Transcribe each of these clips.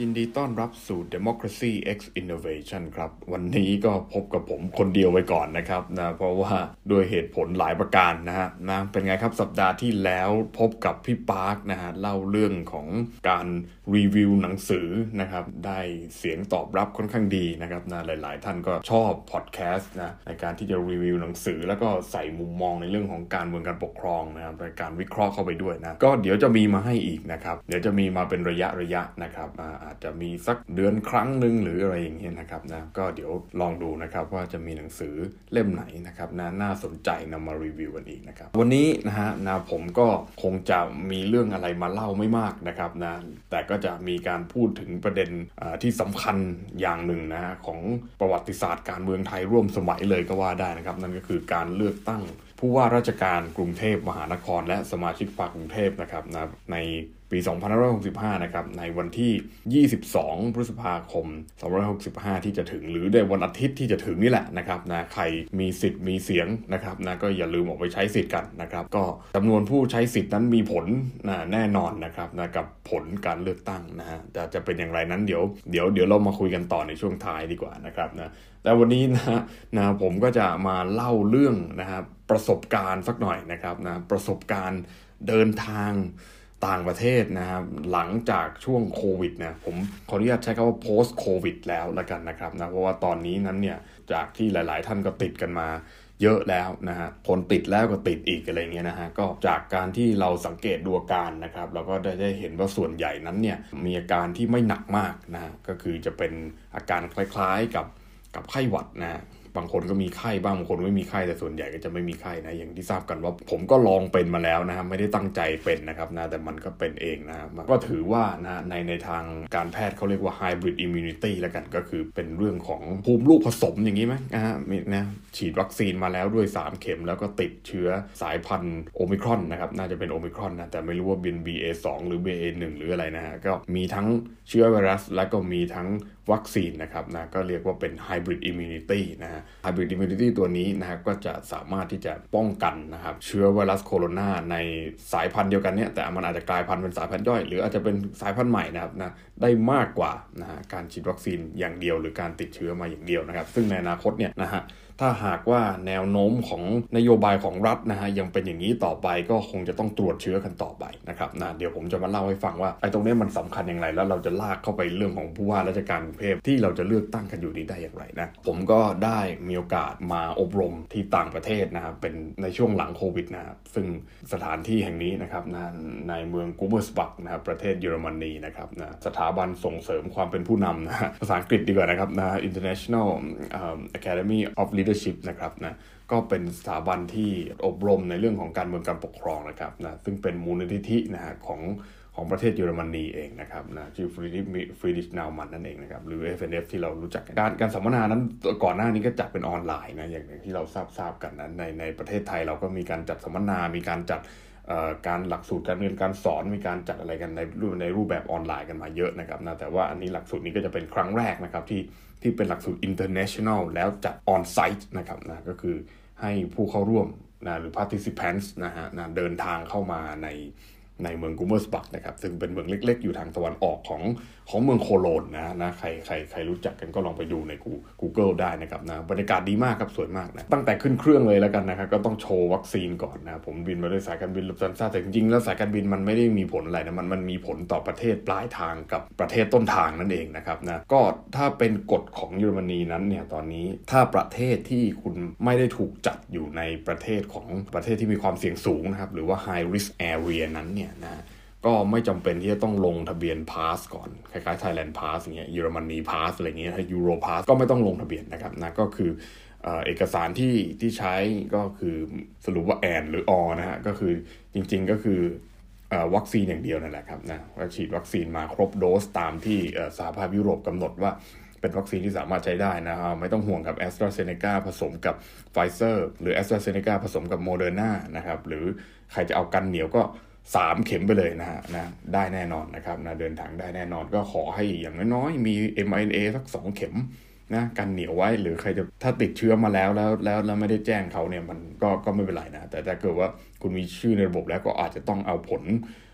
ยินดีต้อนรับสู่ Democracy X Innovation ครับ วันนี้ก็พบกับผมคนเดียวไว้ก่อนนะครับนะเพราะว่าด้วยเหตุผลหลายประการนะฮะนะเป็นไงครับสัปดาห์ที่แล้วพบกับพี่ปาร์คนะฮะเล่าเรื่องของการรีวิวหนังสือนะครับ ได้เสียงตอบรับค่อนข้างดีนะครับนะหลาย ๆ ท่านก็ชอบพอดแคสต์นะในการที่จะรีวิวหนังสือ แล้วก็ใส่มุมมองในเรื่องของการเมืองการปกครองนะครับในการวิเคราะห์เข้าไปด้วยนะก็เดี๋ยวจะมีมาให้อีกนะครับเดี๋ยวจะมีมาเป็นระยะระยะนะครับอาจจะมีสักเดือนครั้งหนึ่งหรืออะไรอย่างเงี้ยนะครับนะก็เดี๋ยวลองดูนะครับว่าจะมีหนังสือเล่มไหนนะครับนะน่าสนใจนำมารีวิวกันอีกนะครับวันนี้นะฮะนะผมก็คงจะมีเรื่องอะไรมาเล่าไม่มากนะครับนะแต่ก็จะมีการพูดถึงประเด็นที่สำคัญอย่างหนึ่งนะฮะของประวัติศาสตร์การเมืองไทยร่วมสมัยเลยก็ว่าได้นะครับนั่นก็คือการเลือกตั้งผู้ว่าราชการกรุงเทพมหานคร และสมาชิกพรรคกรุงเทพนะครับนะใน ปี 2565 นะครับ ในวันที่ 22 พฤษภาคม 2565 ที่จะถึง หรือในวันอาทิตย์ที่จะถึงนี่แหละนะครับนะ ใครมีสิทธิ์มีเสียงนะครับนะ ก็อย่าลืมออกไปใช้สิทธิ์กันนะครับ ก็จำนวนผู้ใช้สิทธิ์นั้นมีผลนะแน่นอนนะครับนะกับผลการเลือกตั้งนะฮะแต่จะเป็นอย่างไรนั้นเดี๋ยว เดี๋ยว เดี๋ยวเรามาคุยกันต่อในช่วงท้ายดีกว่านะครับนะ แต่วันนี้นะนะผมก็จะมาเล่าเรื่องนะครับประสบการณ์สักหน่อยนะครับนะประสบการณ์เดินทาง ต่างประเทศนะครับหลังจากช่วงโควิดนะผมขออนุญาตใช้คำว่า post covid แล้วละกันนะครับนะเพราะว่าตอนนี้นั้นเนี่ยจากที่หลาย ๆ ท่านก็ติดกันมาเยอะแล้วนะฮะคนติดแล้วก็ติดอีกอะไรเงี้ยนะฮะก็จากการที่เราสังเกตดูอาการนะครับเราก็ได้ได้เห็นว่าส่วนใหญ่นั้นเนี่ยมีอาการที่ไม่หนักมากนะก็คือจะเป็นอาการคล้าย ๆ กับกับไข้หวัดนะ บางคนก็มีไข้บ้างบางคนไม่มีไข้แต่ส่วนใหญ่ก็จะไม่มีไข้นะอย่างที่ทราบกันว่าผมก็ลองเป็นมาแล้วนะครับไม่ได้ตั้งใจเป็นนะครับนะแต่มันก็เป็นเองนะครับก็ถือว่านะในในทางการแพทย์เขาเรียกว่า hybrid immunity แล้วกันก็คือเป็นเรื่องของภูมิลูกผสมอย่างนี้ไหมนะฮะนะฉีดวัคซีนมาแล้วด้วย 3 เข็มแล้วก็ติดเชื้อสายพันธุ์โอมิครอนนะครับน่าจะเป็นโอมิครอนนะแต่ไม่รู้ว่าเป็น BA2 หรือ BA1 หรืออะไรนะฮะก็มีทั้งเชื้อไวรัสและก็มีทั้ง วัคซีนนะครับนะก็เรียกว่าเป็น hybrid immunity นะฮะ hybrid immunity ตัวนี้นะฮะก็จะสามารถที่จะป้องกันนะครับเชื้อไวรัสโคโรนาในสายพันธุ์เดียวกันเนี่ยแต่มันอาจจะกลายพันธุ์เป็นสายพันธุ์ย่อย หรืออาจจะเป็นสายพันธุ์ใหม่นะครับนะได้มากกว่านะฮะการฉีดวัคซีนอย่างเดียว หรือการติดเชื้อมาอย่างเดียวนะครับ ซึ่งในอนาคตเนี่ยนะฮะ ถ้าหากว่าแนวโน้มของนโยบายของรัฐนะฮะยังเป็นอย่างนี้ต่อไปก็คงจะต้องตรวจเชื้อกันต่อไปนะครับนะเดี๋ยวผมจะมาเล่าให้ฟังว่าไอ้ตรงนี้มันสำคัญอย่างไร แล้วเราจะลากเข้าไปเรื่องของผู้ว่าราชการกรุงเทพที่เราจะเลือกตั้งกันอยู่นี้ได้อย่างไรนะผมก็ได้มีโอกาสมาอบรมที่ต่างประเทศนะครับเป็นในช่วงหลังโควิดนะครับซึ่งสถานที่แห่งนี้นะครับนะในเมืองกูเมอร์สบักนะครับประเทศเยอรมนีนะครับนะสถาบันส่งเสริมความเป็นผู้นำนะภาษาอังกฤษดีกว่านะครับนะ International Academy of Leadership นะครับนะก็เป็นสถาบันที่อบรมในเรื่องของการเมืองการปกครองนะครับนะซึ่งเป็นมูลนิธินะฮะของของประเทศเยอรมนีเองนะครับนะชื่อฟรีดิฟรีดริชเนามันนั่นเองนะครับหรือ FNF ที่เรารู้จักกันการการสัมมนานั้นก่อนหน้านี้ก็จัดเป็นออนไลน์นะอย่างที่เราทราบทราบกันนะในในประเทศไทยเราก็มีการจัดสัมมนา มีการจัดการหลักสูตรการเรียนการสอนมีการจัดอะไรกันในรูปในรูปแบบออนไลน์กันมาเยอะนะครับนะแต่ว่าอันนี้หลักสูตรนี้ก็จะเป็นครั้งแรกนะครับที่ ที่เป็นหลักสูตร international แล้วจัด on site นะครับนะก็คือให้ผู้เข้าร่วมนะหรือ participants นะฮะนะเดินทางเข้ามาในในเมืองกูเมอร์สบักนะครับซึ่งเป็นเมืองเล็กๆ อยู่ทางตะวันออกของ ของเมืองโคโลนนะนะใครใครใครรู้จักกันก็ลองไปดูใน Google ได้นะครับนะบรรยากาศดีมากครับสวยมากนะตั้งแต่ขึ้นเครื่องเลยแล้วกันนะครับก็ต้องโชว์วัคซีนก่อนนะผมบินมาด้วยสายการบินลุฟท์ฮันซ่าแต่จริงๆแล้วสายการบินมันไม่ได้มีผลอะไรนะมันมันมีผลต่อประเทศปลายทางกับประเทศต้นทางนั่นเองนะครับนะก็ถ้าเป็นกฎของเยอรมนีนั้นเนี่ยตอนนี้ถ้าประเทศที่คุณไม่ได้ถูกจัดอยู่ในประเทศของประเทศที่มีความเสี่ยงสูงนะครับหรือว่า high risk area นั้นเนี่ยนะ ก็ไม่จำเป็นที่จะต้องลงทะเบียน pass ก่อนคล้ายๆ Thailand Pass อย่างเงี้ยเยอรมนี pass อะไรเงี้ย Euro Pass ก็ไม่ต้องลงทะเบียนนะครับนะก็คือเอกสารที่ที่ใช้ก็คือสรุปว่าแอนหรืออนะฮะก็คือจริงๆก็คือวัคซีนอย่างเดียวนั่นแหละครับนะว่าฉีดวัคซีนมาครบโดสตามที่สหภาพยุโรปกำหนดว่าเป็นวัคซีนที่สามารถใช้ได้นะครับไม่ต้องห่วงกับแอสตราเซเนกาผสมกับไฟเซอร์หรือแอสตราเซเนกาผสมกับโมเดอร์นานะครับหรือใครจะเอากันเหนียวก็ สามเข็มไปเลยนะฮะนะได้แน่นอนนะครับนะเดินทางได้แน่นอนก็ขอให้อย่างน้อยๆมี mRNA สักสองเข็มนะกันเหนียวไว้หรือใครจะถ้าติดเชื้อมาแล้วแล้วแล้วแล้วไม่ได้แจ้งเขาเนี่ยมันก็ก็ไม่เป็นไรนะแต่ถ้าเกิดว่า คุณมีชื่อในระบบแล้วก็อาจจะต้องเอาผล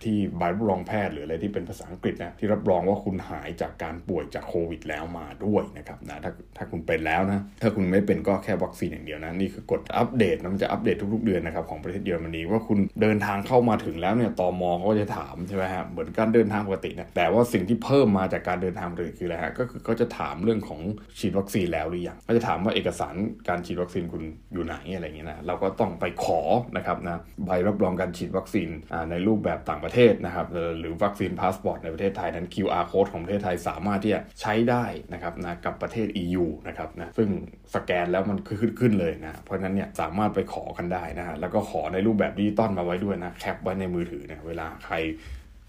ที่ใบรับรองแพทย์หรืออะไรที่เป็นภาษาอังกฤษนะที่รับรองว่าคุณหายจากการป่วยจากโควิดแล้วมาด้วยนะครับนะถ้าถ้าคุณเป็นแล้วนะถ้าคุณไม่เป็นก็แค่วัคซีนอย่างเดียวนะนี่คือกดอัปเดตนะมันจะอัปเดตทุกๆเดือนนะครับของประเทศเยอรมนีว่าคุณเดินทางเข้ามาถึงแล้วเนี่ยตอมอเขาจะถามใช่ไหมฮะเหมือนการเดินทางปกตินะแต่ว่าสิ่งที่เพิ่มมาจากการเดินทางปกติคืออะไรฮะก็คือเขาจะถามเรื่องของฉีดวัคซีนแล้วหรือยังเขาจะถามว่าเอกสารการฉีดวัคซีนคุณอยู่ไหนอะไรเงี้ยนะเราก็ต้องไปขอนะครับนะใบรับรองการฉีดวัคซีนในรูปแบบต่างประเทศนะครับหรือวัคซีนพาสปอร์ตในประเทศไทยนั้น QR code ของประเทศไทยสามารถที่จะใช้ได้นะครับนะกับประเทศ EU นะครับนะซึ่งสแกนแล้วมันขึ้นขึ้นเลยนะเพราะนั้นเนี่ยสามารถไปขอกันได้นะฮะแล้วก็ขอในรูปแบบดิจิตอลมาไว้ด้วยนะแคปไว้ในมือถือเนี่ยเวลาใคร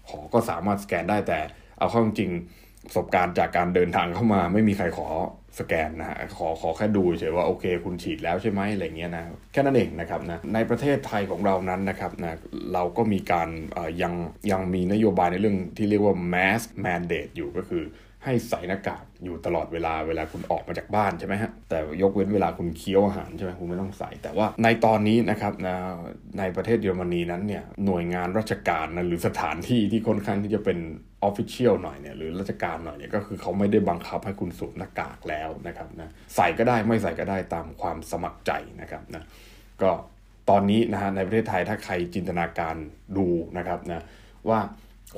ขอก็สามารถสแกนได้แต่ เอาเข้าจริงประสบการณ์จากการเดินทางเข้ามาไม่มีใครขอ สแกนนะฮะขอขอแค่ดูเฉยว่าโอเคคุณฉีดแล้วใช่ไหมอะไรเงี้ยนะแค่นั้นเองนะครับนะในประเทศไทยของเรานั้นนะครับนะเราก็มีการยังยังมีนโยบายในเรื่องที่เรียกว่า mask mandate อยู่ก็คือ ให้ใส่หน้ากากอยู่ตลอดเวลาเวลาคุณออกมาจากบ้านใช่ไหมฮะแต่ยกเว้นเวลาคุณเคี้ยวอาหารใช่ไหมคุณไม่ต้องใส่ แต่ว่าในตอนนี้นะครับนะในประเทศเยอรมนีนั้นเนี่ยหน่วยงานราชการนะหรือสถานที่ที่ค่อนข้างที่จะเป็นออฟฟิเชียลหน่อยเนี่ยหรือราชการหน่อยเนี่ยก็คือเขาไม่ได้บังคับให้คุณสวมหน้ากากแล้วนะครับนะใส่ก็ได้ไม่ใส่ก็ได้ตามความสมัครใจนะครับนะก็ตอนนี้นะฮะในประเทศไทยถ้าใครจินตนาการดูนะครับนะว่า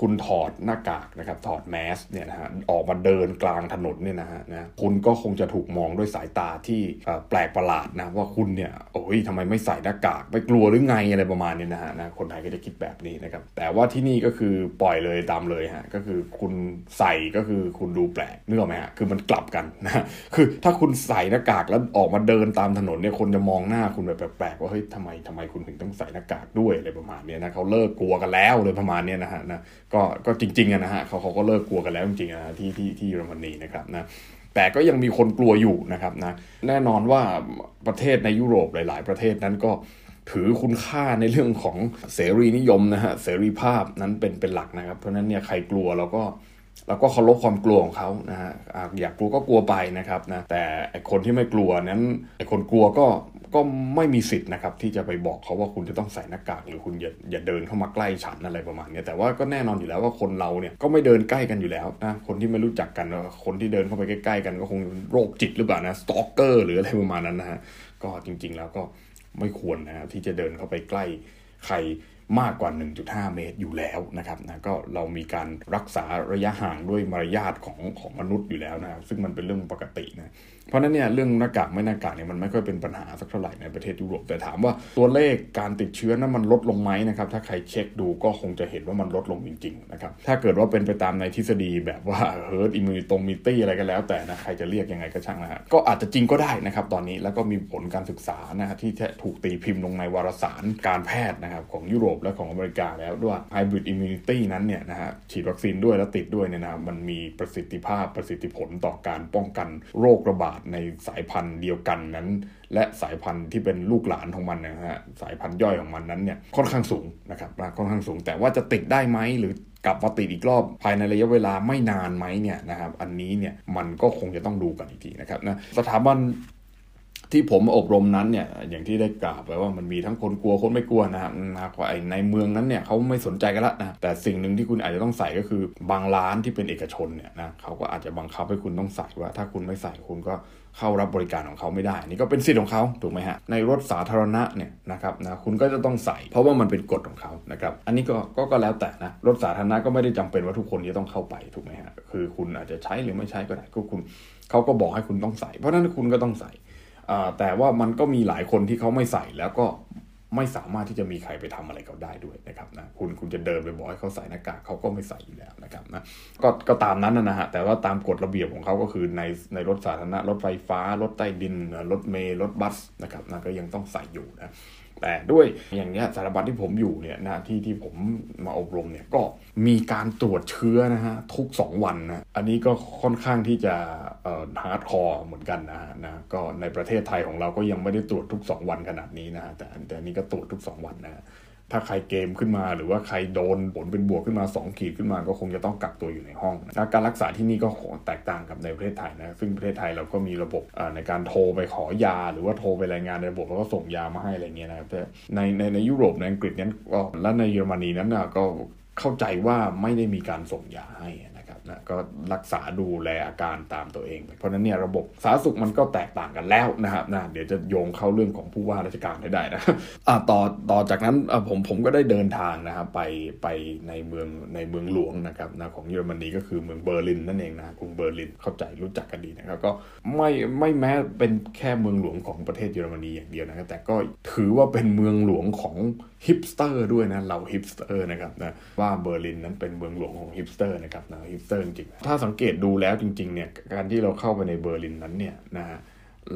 คุณถอดหน้ากากนะครับถอดแมสเนี่ยนะฮะออกมาเดินกลางถนนเนี่ยนะฮะนะคุณก็คงจะถูกมองด้วยสายตาที่แปลกประหลาดนะว่าคุณเนี่ยโอ้ยทำไมไม่ใส่หน้ากากไม่กลัวหรือไงอะไรประมาณนี้นะฮะนะคนไทยก็จะคิดแบบนี้นะครับแต่ว่าที่นี่ก็คือปล่อยเลยตามเลยฮะก็คือคุณใส่ก็คือคุณดูแปลกนึกออกไหมฮะคือมันกลับกันนะคือถ้าคุณใส่หน้ากากแล้วออกมาเดินตามถนนเนี่ยคนจะมองหน้าคุณแบบแปลกๆว่าเฮ้ยทำไมทำไมคุณถึงต้องใส่หน้ากากด้วยอะไรประมาณนี้นะเขาเลิกกลัวกันแล้วเลยประมาณนี้นะฮะนะก็ก็จริงๆนะฮะเขาเขาก็เลิกกลัวกันแล้วจริงๆนะที่ที่ที่เยอรมนีนะครับนะแต่ก็ยังมีคนกลัวอยู่นะครับนะแน่นอนว่าประเทศในยุโรปหลาย ๆ ประเทศนั้นก็ถือคุณค่าในเรื่องของเสรีนิยมนะฮะเสรีภาพนั้นเป็นเป็นหลักนะครับ เพราะนั้นเนี่ยใครกลัวเราก็เราก็เคารพความกลัวของเขานะฮะอยากกลัวก็กลัวไปนะครับนะแต่ไอคนที่ไม่กลัวนั้นไอคนกลัวก็ ก็ไม่มีสิทธิ์นะครับที่จะไปบอกเขาว่าคุณจะต้องใส่หน้ากากหรือคุณอย่าอย่าเดินเข้ามาใกล้ฉันอะไรประมาณนี้แต่ว่าก็แน่นอนอยู่แล้วว่าคนเราเนี่ยก็ไม่เดินใกล้กันอยู่แล้วนะคนที่ไม่รู้จักกันคนที่เดินเข้าไปใกล้ๆกันก็คงโรคจิตหรือเปล่านะสตอกเกอร์หรืออะไรประมาณนั้นนะฮะก็จริงๆแล้วก็ไม่ควรนะที่จะเดินเข้าไปใกล้ใครมากกว่า 1.5 เมตรอยู่แล้วนะครับนะก็เรามีการรักษาระยะห่างด้วยมารยาทของของมนุษย์อยู่แล้วนะครับซึ่งมันเป็นเรื่องปกตินะ เพราะนั้นเนี่ยเรื่องหน้ากากไม่หน้ากากเนี่ยมันไม่ค่อยเป็นปัญหาสักเท่าไหร่ในประเทศยุโรปแต่ถามว่าตัวเลขการติดเชื้อนั้นมันลดลงไหมนะครับถ้าใครเช็คดูก็คงจะเห็นว่ามันลดลงจริงๆนะครับถ้าเกิดว่าเป็นไปตามในทฤษฎีแบบว่า herd immunity อะไรก็แล้ว แต่นะใครจะเรียกยังไงก็ช่างนะฮะก็อาจจะจริงก็ได้นะครับตอนนี้แล้วก็มีผลการศึกษานะฮะที่ถูกตีพิมพ์ลงในวารสารการแพทย์นะครับของยุโรปและของอเมริกาแล้วด้วย hybrid immunity นั้นเนี่ยนะฮะฉีดวัคซีนด้วยแล้วติดด้วยเนี่ยนะมันมีประสิทธิภาพประสิทธิผลต่อการป้องกันโรคระบาดในสายพันธุ์เดียวกันนั้น และสายพันธุ์ที่เป็นลูกหลานของมันนะฮะสายพันธุ์ย่อยของมันนั้นเนี่ยค่อนข้างสูงนะครับค่อนข้างสูง แต่ว่าจะติดได้ไหมหรือกลับมาติดอีกรอบภายในระยะเวลาไม่นานไหมเนี่ยนะครับอันนี้เนี่ยมันก็คงจะต้องดูกันอีกทีนะครับนะสถาบัน ที่ผมอบรมนั้นเนี่ยอย่างที่ได้กล่าวไปว่ามันมีทั้งคนกลัวคนไม่กลัวนะครับนะในเมืองนั้นเนี่ยเขาไม่สนใจกันละนะแต่สิ่งหนึ่งที่คุณอาจจะต้องใส่ก็คือบางร้านที่เป็นเอกชนเนี่ยนะเขาก็อาจจะบังคับให้คุณต้องใส่ว่า ถ้าคุณไม่ใส่คุณก็เข้ารับบริการของเขาไม่ได้ นี่ก็เป็นสิทธิ์ของเขาถูกไหมฮะในรถสาธารณะเนี่ยนะครับนะคุณก็จะต้องใส่ เพราะว่ามันเป็นกฎของเขานะครับอันนี้ก็กก็แล้วแต่นะรถสาธารณะก็ไม่ได้จำเป็นว่าทุกคนจะต้องเข้าไปถูกไหมฮะคือคุณอาจจะใช้หรือไม่ใช้ก็ได้ก็คุณเขาก็บอกให้คุณต้องใส่ เพราะนั้นคุณก็ต้องใส่ แต่ว่ามันก็มีหลายคนที่เขาไม่ใส่แล้วก็ไม่สามารถที่จะมีใครไปทำอะไรเขาได้ด้วยนะครับนะคุณคุณจะเดินไปบอกให้เขาใส่หน้ากากเขาก็ไม่ใส่อยู่แล้วนะครับนะก็ก็ตามนั้นนะฮะแต่ว่าตามกฎระเบียบของเขาก็คือในในรถสาธารณะรถไฟฟ้ารถใต้ดินรถเมล์รถบัสนะครับนะก็ยังต้องใส่อยู่นะ แต่ด้วยอย่างเงี้ยสารบันที่ผมอยู่เนี่ยนะที่ที่ผมมาอบรมเนี่ยก็มีการตรวจเชื้อนะฮะทุก 2 วันนะอันนี้ก็ค่อนข้างที่จะ hardcore เหมือนกันนะฮะนะก็ในประเทศไทยของเราก็ยังไม่ได้ตรวจทุก 2 วันขนาดนี้นะฮะแต่แต่นี้ก็ตรวจทุก 2 วันนะ ถ้าใครเกมขึ้นมา หรือว่าใครโดนผลเป็นบวกขึ้นมา 2 ขีดขึ้นมา ก็คงจะต้องกักตัวอยู่ในห้องนะการรักษาที่นี่ก็แตกต่างกับในประเทศไทยนะซึ่งประเทศไทยเราก็มีระบบในการโทรไปขอยา หรือว่าโทรไปรายงานในระบบแล้วก็ส่งยามาให้อะไรเงี้ยนะครับในในในยุโรปในอังกฤษนั้นก็และในเยอรมนีนั้นก็เข้าใจว่าไม่ได้มีการส่งยาให้ นะก็รักษาดูแลอาการตามตัวเอง เพราะนั้นเนี่ยระบบสาธารณสุขมันก็แตกต่างกันแล้วนะครับนะเดี๋ยวจะโยงเข้าเรื่องของผู้ว่าราชการได้นะอ่าต่อต่อจากนั้นผมผมก็ได้เดินทางนะครับไปไปในเมืองในเมืองหลวงนะครับนะของเยอรมนีก็คือเมืองเบอร์ลินนั่นเองนะกรุงเบอร์ลินเข้าใจรู้จักกันดีนะครับก็ไม่ไม่แม้เป็นแค่เมืองหลวงของประเทศเยอรมนีอย่างเดียวนะครับแต่ก็ถือว่าเป็นเมืองหลวงของฮิปสเตอร์ด้วยนะเราฮิปสเตอร์นะครับนะว่าเบอร์ลินนั้นเป็นเมืองหลวงของฮิปสเตอร์นะครับนะฮิปสเตอร์จริงถ้าสังเกตดูแล้วจริงๆเนี่ยการที่เราเข้าไปในเบอร์ลินนั้นเนี่ยนะฮะ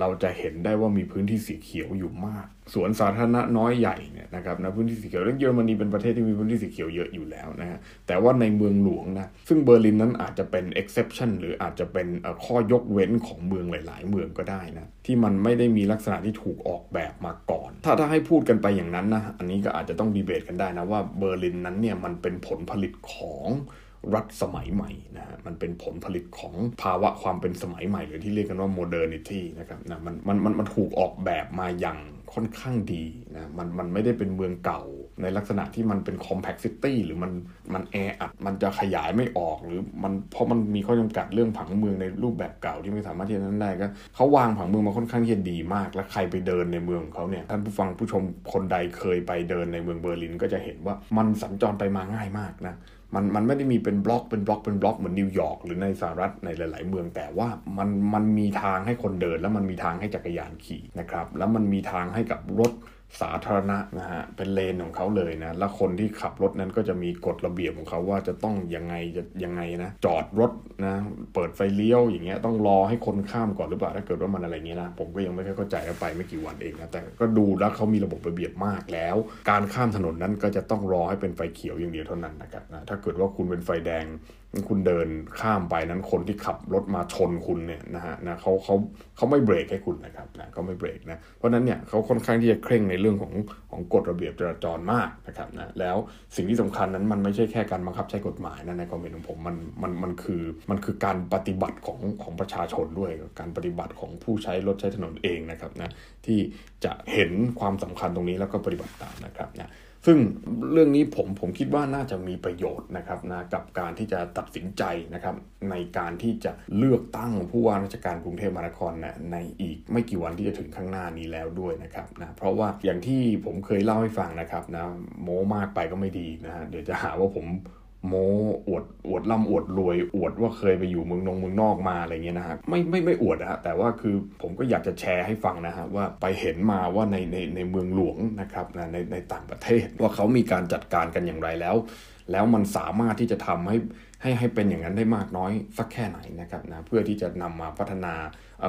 เราจะเห็นได้ว่ามีพื้นที่สีเขียวอยู่มาก สวนสาธารณะน้อยใหญ่เนี่ยนะครับนะพื้นที่สีเขียวแล้วเยอรมนีเป็นประเทศที่มีพื้นที่สีเขียวเยอะอยู่แล้วนะฮะแต่ว่าในเมืองหลวงนะซึ่งเบอร์ลินนั้นอาจจะเป็น exception หรืออาจจะเป็นข้อยกเว้นของเมืองหลาย ๆ เมืองก็ได้นะที่มันไม่ได้มีลักษณะที่ถูกออกแบบมาก่อน ถ้าถ้าให้พูดกันไปอย่างนั้นนะอันนี้ก็อาจจะต้องดีเบตกันได้นะว่าเบอร์ลินนั้นเนี่ยมันเป็นผลผลิตของ รัฐสมัยใหม่นะฮะมันเป็นผลผลิตของภาวะความเป็นสมัยใหม่หรือที่เรียกกันว่า modernity นะครับนะมันมันมันมันถูกออกแบบมาอย่างค่อนข้างดีนะมันมันไม่ได้เป็นเมืองเก่า ในลักษณะที่มันเป็น compact city หรือมันมันแออัดมันจะขยายไม่ออกหรือมันเพราะมันมีข้อจำกัดเรื่องผังเมืองในรูปแบบเก่าที่ไม่สามารถที่จะนั้นได้ก็เขาวางผังเมืองมาค่อนข้างที่จะดีมาก และใครไปเดินในเมืองของเขาเนี่ยท่านผู้ฟังผู้ชมคนใดเคยไปเดินในเมืองเบอร์ลินก็จะเห็นว่ามันสัญจรไปมาง่ายมากนะ มันมันไม่ได้มีเป็นบล็อกเป็นบล็อกเป็นบล็อกเหมือนนิวยอร์กหรือในสหรัฐในหลาย ๆ เมืองแต่ว่ามันมันมีทางให้คนเดิน แล้วมันมีทางให้จักรยานขี่นะครับแล้วมันมีทางให้กับรถ สาธารณะนะฮะเป็นเลนของเขาเลยนะ แล้วคนที่ขับรถนั้นก็จะมีกฎระเบียบของเขาว่าจะต้องยังไงจะยังไงนะ จอดรถนะเปิดไฟเลี้ยวอย่างเงี้ยต้องรอให้คนข้ามก่อนหรือเปล่าถ้าเกิดว่ามันอะไรเงี้ยนะ ผมก็ยังไม่ค่อยเข้าใจไปไม่กี่วันเองนะ แต่ก็ดูแล้วเขามีระบบระเบียบมากแล้ว การข้ามถนนนั้นก็จะต้องรอให้เป็นไฟเขียวอย่างเดียวเท่านั้นนะครับนะถ้าเกิดว่าคุณเป็นไฟแดงคุณเดินข้ามไปนั้นคนที่ขับรถมาชนคุณเนี่ยนะฮะนะเขาเขาเขาไม่เบรกให้คุณนะครับนะเขาไม่เบรกนะเพราะนั้นเนี่ยเขาค่อนข้างที่จะเคร่งในเรื่องของของกฎระเบียบจราจรมากนะครับนะแล้วสิ่งที่สำคัญนั้นมันไม่ใช่แค่การบังคับใช้กฎหมายนะในความเห็นของผมมันมันมันคือมันคือการปฏิบัติของของประชาชนด้วย การปฏิบัติของผู้ใช้รถใช้ถนนเองนะครับนะที่จะเห็นความสำคัญตรงนี้แล้วก็ปฏิบัติตามนะครับนะ ซึ่งเรื่องนี้ผมผมคิดว่าน่าจะมีประโยชน์นะครับนะกับการที่จะตัดสินใจนะครับในการที่จะเลือกตั้งผู้ว่าราชการกรุงเทพมหานครนะในอีกไม่กี่วันที่จะถึงข้างหน้านี้แล้วด้วยนะครับนะเพราะว่าอย่างที่ผมเคยเล่าให้ฟังนะครับนะโม้มากไปก็ไม่ดีนะฮะเดี๋ยวจะหาว่าผม โม้อวดอวดร่ำอวดรวย อวดว่าเคยไปอยู่เมืองนงเมืองนอกมาอะไรเงี้ยนะฮะไม่ไม่ไม่อวดนะฮะแต่ว่าคือผมก็อยากจะแชร์ให้ฟังนะฮะว่าไปเห็นมาว่าในในในเมืองหลวงนะครับนะในในต่างประเทศ ว่าเขามีการจัดการกันอย่างไรแล้ว แล้วมันสามารถที่จะทำให้ให้ให้เป็นอย่างนั้นได้มากน้อยสักแค่ไหนนะครับนะเพื่อที่จะนำมาพัฒนา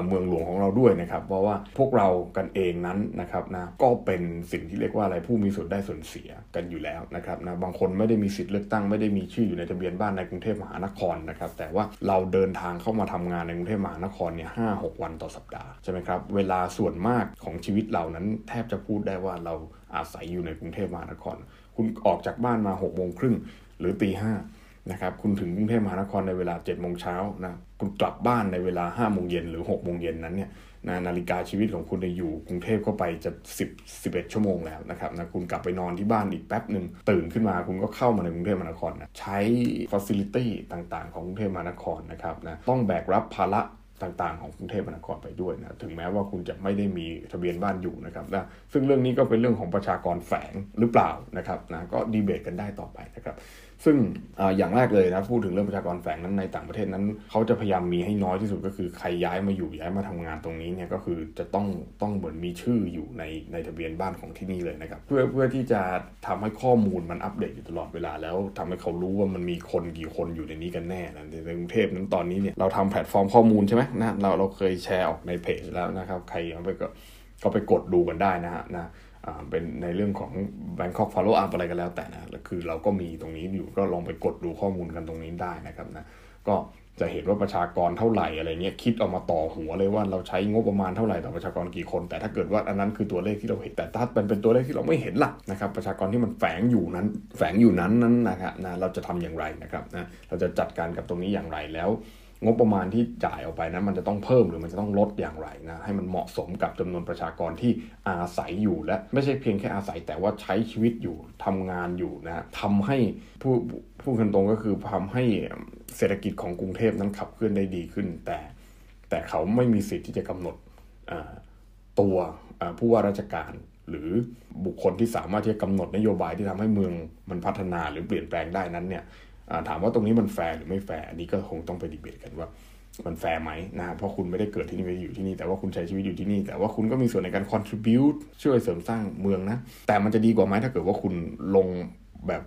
เมืองหลวงของเราด้วยนะครับเพราะว่าพวกเรากันเองนั้นนะครับนะก็เป็นสิ่งที่เรียกว่าอะไรผู้มีส่วนได้ส่วนเสียกันอยู่แล้วนะครับนะบางคนไม่ได้มีสิทธิ์เลือกตั้งไม่ได้มีชื่ออยู่ในทะเบียนบ้านในกรุงเทพมหานครนะครับแต่ว่าเราเดินทางเข้ามาทำงานในกรุงเทพมหานครเนี่ยห้าหกวันต่อสัปดาห์ใช่ไหมครับเวลาส่วนมากของชีวิตเรานั้นแทบจะพูดได้ว่าเราอาศัยอยู่ในกรุงเทพมหานคร คุณออกจากบ้านมา6กโมงครึ่งหรือตีห้านะครับคุณถึงกรุงเทพมหานครในเวลา7จ็ดโมงเช้านะคุณกลับบ้านในเวลา5้าโมงเย็นหรือ6กโมงเย็นนั้นเนี่ยนะนาฬิกาชีวิตของคุณจะอยู่กรุงเทพเข้าไปจะ 10 11 ชั่วโมงแล้วนะครับนะคุณกลับไปนอนที่บ้านอีกแป๊บหนึ่งตื่นขึ้นมาคุณก็เข้ามาในกรุงเทพมหานครนะใช้ฟัซิลิตี้ต่างๆ ของกรุงเทพมหานครนะครับนะต้องแบกรับภาระ ต่างๆ ของกรุงเทพมหานครไปด้วยนะถึงแม้ว่าคุณจะไม่ได้มีทะเบียนบ้านอยู่นะครับนะซึ่งเรื่องนี้ก็เป็นเรื่องของประชากรแฝงหรือเปล่านะครับนะก็ดีเบตกันได้ต่อไปนะครับซึ่งออย่างแรกเลยนะพูดถึงเรื่องประชากรแฝงนั้นในต่างประเทศนั้นเขาจะพยายามมีให้น้อยที่สุดก็คือใครย้ายมาอยู่ย้ายมาทำงานตรงนี้เนี่ยก็คือจะต้องต้องเหมือนมีชื่ออยู่ในในทะเบียนบ้านของที่นี่เลยนะครับเพื่อเพื่อที่จะทำให้ข้อมูลมันอัปเดตอยู่ตลอดเวลา แล้วทำให้เขารู้ว่ามันมีคนกี่คนอยู่ในนี้กันแน่นะในกรุงเทพนั้นตอนนี้เนี่ยเราทำแพลตฟอร์มข้อมูลใช่ไหมนะเราเราเคยแชร์ออกในเพจแล้วนะครับ ใครไปก็ก็ไปกดดูกันได้นะฮะนะเป็นในเรื่องของ Bangkok Follow Up อะไรก็แล้วแต่นะคือเราก็มีตรงนี้อยู่ก็ลองไปกดดูข้อมูลกันตรงนี้ได้นะครับนะก็จะเห็นว่าประชากรเท่าไหร่อะไรเงี้ยคิดออกมาต่อหัวเลยว่าเราใช้งบประมาณเท่าไหร่ต่อประชากรกี่คน แต่ถ้าเกิดว่าอันนั้นคือตัวเลขที่เราเห็นแต่ถ้าเป็นเป็นตัวเลขที่เราไม่เห็นล่ะนะครับประชากรที่มันแฝงอยู่นั้น แฝงอยู่นั้นนั้นนะครับนะเราจะทำอย่างไรนะครับนะเราจะจัดการกับตรงนี้อย่างไรแล้ว งบประมาณที่จ่ายออกไปนะมันจะต้องเพิ่มหรือมันจะต้องลดอย่างไรนะให้มันเหมาะสมกับจำนวนประชากรที่อาศัยอยู่และไม่ใช่เพียงแค่อาศัยแต่ว่าใช้ชีวิตอยู่ทำงานอยู่นะทำให้ผู้ผู้กันตรงก็คือทำให้เศรษฐกิจของกรุงเทพนั้นขับเคลื่อนได้ดีขึ้น แต่แต่เขาไม่มีสิทธิ์ที่จะกำหนดตัวผู้ว่าราชการหรือบุคคลที่สามารถที่จะกำหนดนโยบายที่ทำให้เมืองมันพัฒนาหรือเปลี่ยนแปลงได้นั้นเนี่ย ถามว่าตรงนี้มันแฟร์หรือไม่แฟร์อันนี้ก็คงต้องไปดีเบตกันว่ามันแฟร์ไหมนะเพราะคุณไม่ได้เกิดที่นี่ไม่ได้อยู่ที่นี่ แต่ว่าคุณใช้ชีวิตอยู่ที่นี่ แต่ว่าคุณก็มีส่วนในการ contribute ช่วยเสริมสร้างเมืองนะ แต่มันจะดีกว่าไหมถ้าเกิดว่าคุณลงแบบ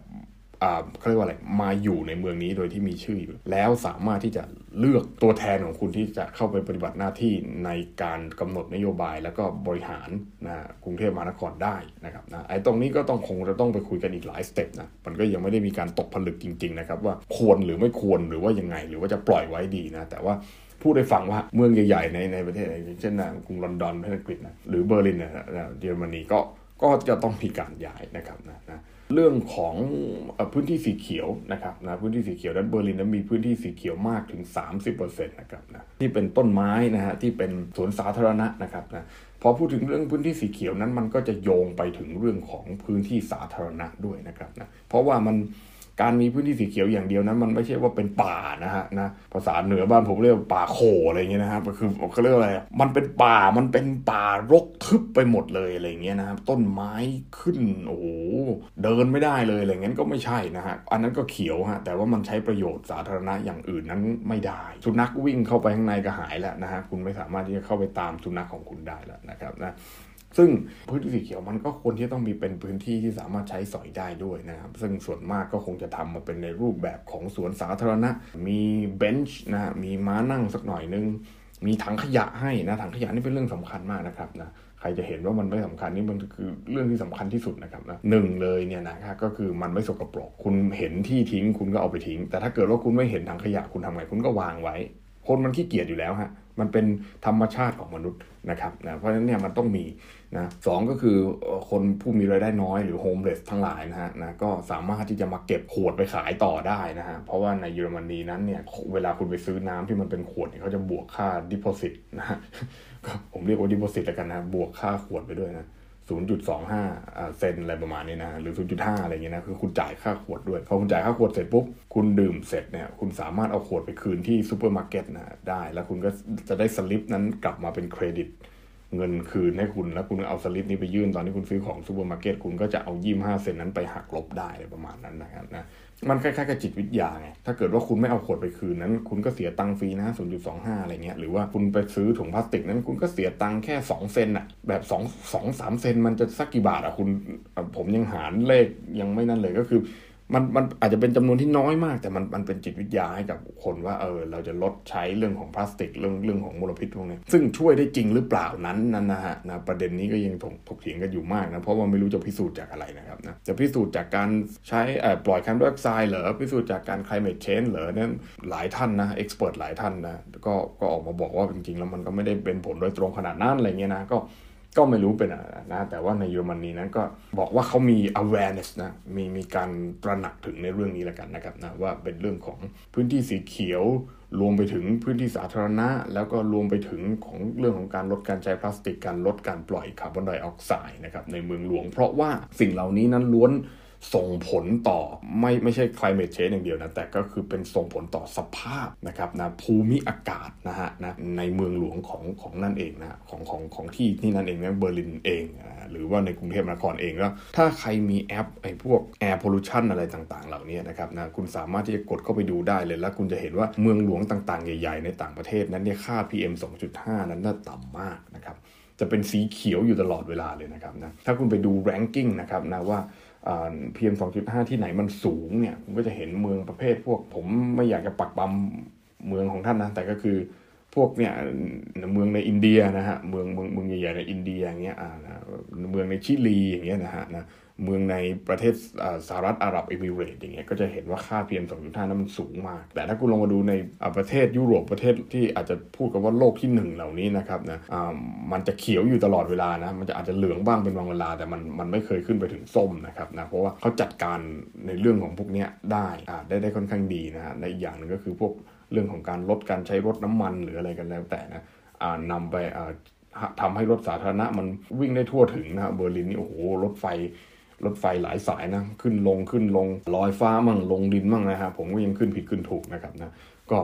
เขาเรียกว่าอะไรมาอยู่ในเมืองนี้โดยที่มีชื่ออยู่ แล้วสามารถที่จะเลือกตัวแทนของคุณที่จะเข้าไปปฏิบัติหน้าที่ในการกำหนดนโยบายแล้วก็บริหารนะกรุงเทพมหานครได้นะครับนะไอ้ตรงนี้ก็ต้องคงจะต้องไปคุยกันอีกหลายสเต็ปนะมันก็ยังไม่ได้มีการตกผลึกจริง ๆ นะครับ ว่าควรหรือไม่ควรหรือว่ายังไง หรือว่าจะปล่อยไว้ดีนะแต่ว่าพูดให้ฟังว่าเมืองใหญ่ๆในในประเทศเช่นนะกรุงลอนดอนประเทศอังกฤษนะหรือเบอร์ลินนะเยอรมนีก็ก็จะต้องมีการย้ายนะครับนะนะ เรื่องของพื้นที่สีเขียวนะครับนะพื้นที่สีเขียวด้านเบอร์ลินนั้นมีพื้นที่สีเขียวมากถึง 30%นะครับนะที่เป็นต้นไม้นะฮะที่เป็นสวนสาธารณะนะครับนะพอพูดถึงเรื่องพื้นที่สีเขียวนั้นมันก็จะโยงไปถึงเรื่องของพื้นที่สาธารณะด้วยนะครับนะเพราะว่ามัน การมีพื้นที่สีเขียวอย่างเดียวนั้นมันไม่ใช่ว่าเป็นป่านะฮะนะภาษาเหนือบ้านผมเรียกป่าโขอะไรเงี้ยนะครับก็คือเขาเรียกอะไรมันเป็นป่ามันเป็นป่ารกทึบไปหมดเลยอะไรเงี้ยนะครับต้นไม้ขึ้นโอ้โหเดินไม่ได้เลยอะไรเงี้ยก็ไม่ใช่นะฮะอันนั้นก็เขียวฮะแต่ว่ามันใช้ประโยชน์สาธารณะอย่างอื่นนั้นไม่ได้ สุนัขวิ่งเข้าไปข้างในก็หายแล้วนะฮะคุณไม่สามารถที่จะเข้าไปตามสุนัขของคุณได้แล้วนะครับนะ ซึ่งพื้นที่สีเขียวมันก็ควรที่ต้องมีเป็นพื้นที่ที่สามารถใช้สอยได้ด้วยนะครับ ซึ่งส่วนมากก็คงจะทำมาเป็นในรูปแบบของสวนสาธารณะ มีเบนช์นะมีม้านั่งสักหน่อยนึง มีถังขยะให้นะถังขยะนี่เป็นเรื่องสำคัญมากนะครับนะใครจะเห็นว่ามันไม่สำคัญนี่มันคือเรื่องที่สำคัญที่สุดนะครับนะหนึ่งเลยเนี่ยนะครับก็คือมันไม่สกปรก คุณเห็นที่ทิ้งคุณก็เอาไปทิ้ง แต่ถ้าเกิดว่าคุณไม่เห็นถังขยะคุณทำไงคุณก็วางไว้ คนมันขี้เกียจอยู่แล้วฮะ มันเป็นธรรมชาติของมนุษย์นะครับนะเพราะฉะนั้นเนี่ยมันต้องมีนะสองก็คือคนผู้มีรายได้น้อยหรือโฮมเลสทั้งหลายนะฮะนะก็สามารถที่จะมาเก็บขวดไปขายต่อได้นะฮะเพราะว่าในเยอรมนีนั้นเนี่ยเวลาคุณไปซื้อน้ำที่มันเป็นขวดเนี่ยเขาจะบวกค่า deposit นะฮะผมเรียกว่า deposit แล้วกันนะบวกค่าขวดไปด้วยนะ 0.25เซนต์อะไรประมาณนี้นะหรือ 0.5 อะไรเงี้ยนะคือคุณจ่ายค่าขวดด้วยพอคุณจ่ายค่าขวดเสร็จปุ๊บคุณดื่มเสร็จเนี่ยคุณสามารถเอาขวดไปคืนที่ซูเปอร์มาร์เก็ตนะได้ แล้วคุณก็จะได้สลิปนั้นกลับมาเป็นเครดิตเงินคืนให้คุณแล้วคุณเอาสลิปนี้ไปยื่นตอนที่คุณซื้อของซูเปอร์มาร์เก็ตคุณก็จะเอายี่ห้าเซนต์นั้นไปหักลบได้ประมาณนั้นนะครับนะ มันคล้ายๆกับจิตวิทยาไง ถ้าเกิดว่าคุณไม่เอาขวดไปคืนนั้น คุณก็เสียตังค์ฟรีนะ0.25 อะไรเงี้ย หรือว่าคุณไปซื้อถุงพลาสติกนั้น คุณก็เสียตังค์แค่ 2 เซนอะแบบ2 2 3 เซนมันจะสักกี่บาทอะคุณ ผมยังหารเลขยังไม่นั่นเลยก็คือ มันมันอาจจะเป็นจำนวนที่น้อยมาก แต่มันมันเป็นจิตวิทยาให้กับคนว่าเออเราจะลดใช้เรื่องของพลาสติกเรื่องเรื่องของมลพิษพวกนี้ซึ่งช่วยได้จริงหรือเปล่านั้นนั่นนะฮะนะประเด็นนี้ก็ยังถกถกเถียงกันอยู่มากนะเพราะว่าไม่รู้จะพิสูจน์จากอะไรนะครับนะจะพิสูจน์จากการใช้ปล่อยคาร์บอนไดออกไซด์เหรอพิสูจน์จากการ climate change เหรอนั่นหลายท่านนะเอ็กซ์เพรสหลายท่านนะก็ก็ออกมาบอกว่าจริงๆแล้วมันก็ไม่ได้เป็นผลโดยตรงขนาดนั้นอะไรเงี้ยนะก็ ก็ไม่รู้เป็นอะไรนะ แต่ว่าในเยอรมนีนั้นก็บอกว่าเขามี awareness นะ มีมีการตระหนักถึงในเรื่องนี้แล้วกันนะครับนะว่าเป็นเรื่องของพื้นที่สีเขียว รวมไปถึงพื้นที่สาธารณะ แล้วก็รวมไปถึงของเรื่องของการลดการใช้พลาสติก การลดการปล่อยคาร์บอนไดออกไซด์นะครับในเมืองหลวง เพราะว่าสิ่งเหล่านี้นั้นล้วน ส่งผลต่อไม่ไม่ใช่ climate change อย่างเดียวนะ แต่ก็คือเป็นส่งผลต่อสภาพนะครับนะภูมิอากาศนะฮะนะในเมืองหลวงของของนั่นเองนะของของของที่ที่นั่นเองนะเบอร์ลินเองหรือว่าในกรุงเทพมหานครเองแล้วถ้าใครมีแอปไอ้พวก air pollution อะไรต่างๆ เหล่านี้นะครับนะคุณสามารถที่จะกดเข้าไปดูได้เลยแล้ว คุณจะเห็นว่าเมืองหลวงต่างๆ ใหญ่ๆ ในต่างประเทศนั้นเนี่ยค่า PM 2.5 นั้นน่าต่ำมากนะครับจะเป็นสีเขียวอยู่ตลอดเวลาเลยนะครับนะถ้าคุณไปดู ranking นะครับนะว่า พีเอ็มสองจุดห้าที่ไหนมันสูงเนี่ยคุณก็จะเห็นเมืองประเภทพวกผมไม่อยากจะปักปั๊มเมืองของท่านนะ แต่ก็คือพวกเนี่ยเมืองในอินเดียนะฮะเมืองเมืองเมืองใหญ่ๆในอินเดียอย่างเงี้ยอ่าเมืองในชิลีอย่างเงี้ยนะฮะนะ เมืองในประเทศสหรัฐอาหรับเอมิเรตอย่างเงี้ยก็จะเห็นว่าค่า PM 2.5 นั้นมันสูงมาก แต่ถ้าคุณลองมาดูในประเทศยุโรปประเทศที่อาจจะพูดกันว่าโลกที่ 1 เหล่านี้นะครับนะมันจะเขียวอยู่ตลอดเวลานะมันจะอาจจะเหลืองบ้างเป็นบางเวลา แต่มันมันไม่เคยขึ้นไปถึงส้มนะครับนะเพราะว่าเขาจัดการในเรื่องของพวกนี้ได้ได้ได้ค่อนข้างดีนะฮะในอีกอย่างหนึ่งก็คือพวกเรื่องของการลดการใช้รถน้ำมันหรืออะไรกันแล้วแต่นะนำไปทำให้รถสาธารณะมันวิ่งได้ทั่วถึงนะเบอร์ลินนี่โอ้โหรถไฟ รถไฟหลายสายนะขึ้นลงขึ้นลงลอยฟ้ามั่งลงดินมั่งนะฮะผมก็ยังขึ้นผิดขึ้นถูกนะครับนะก็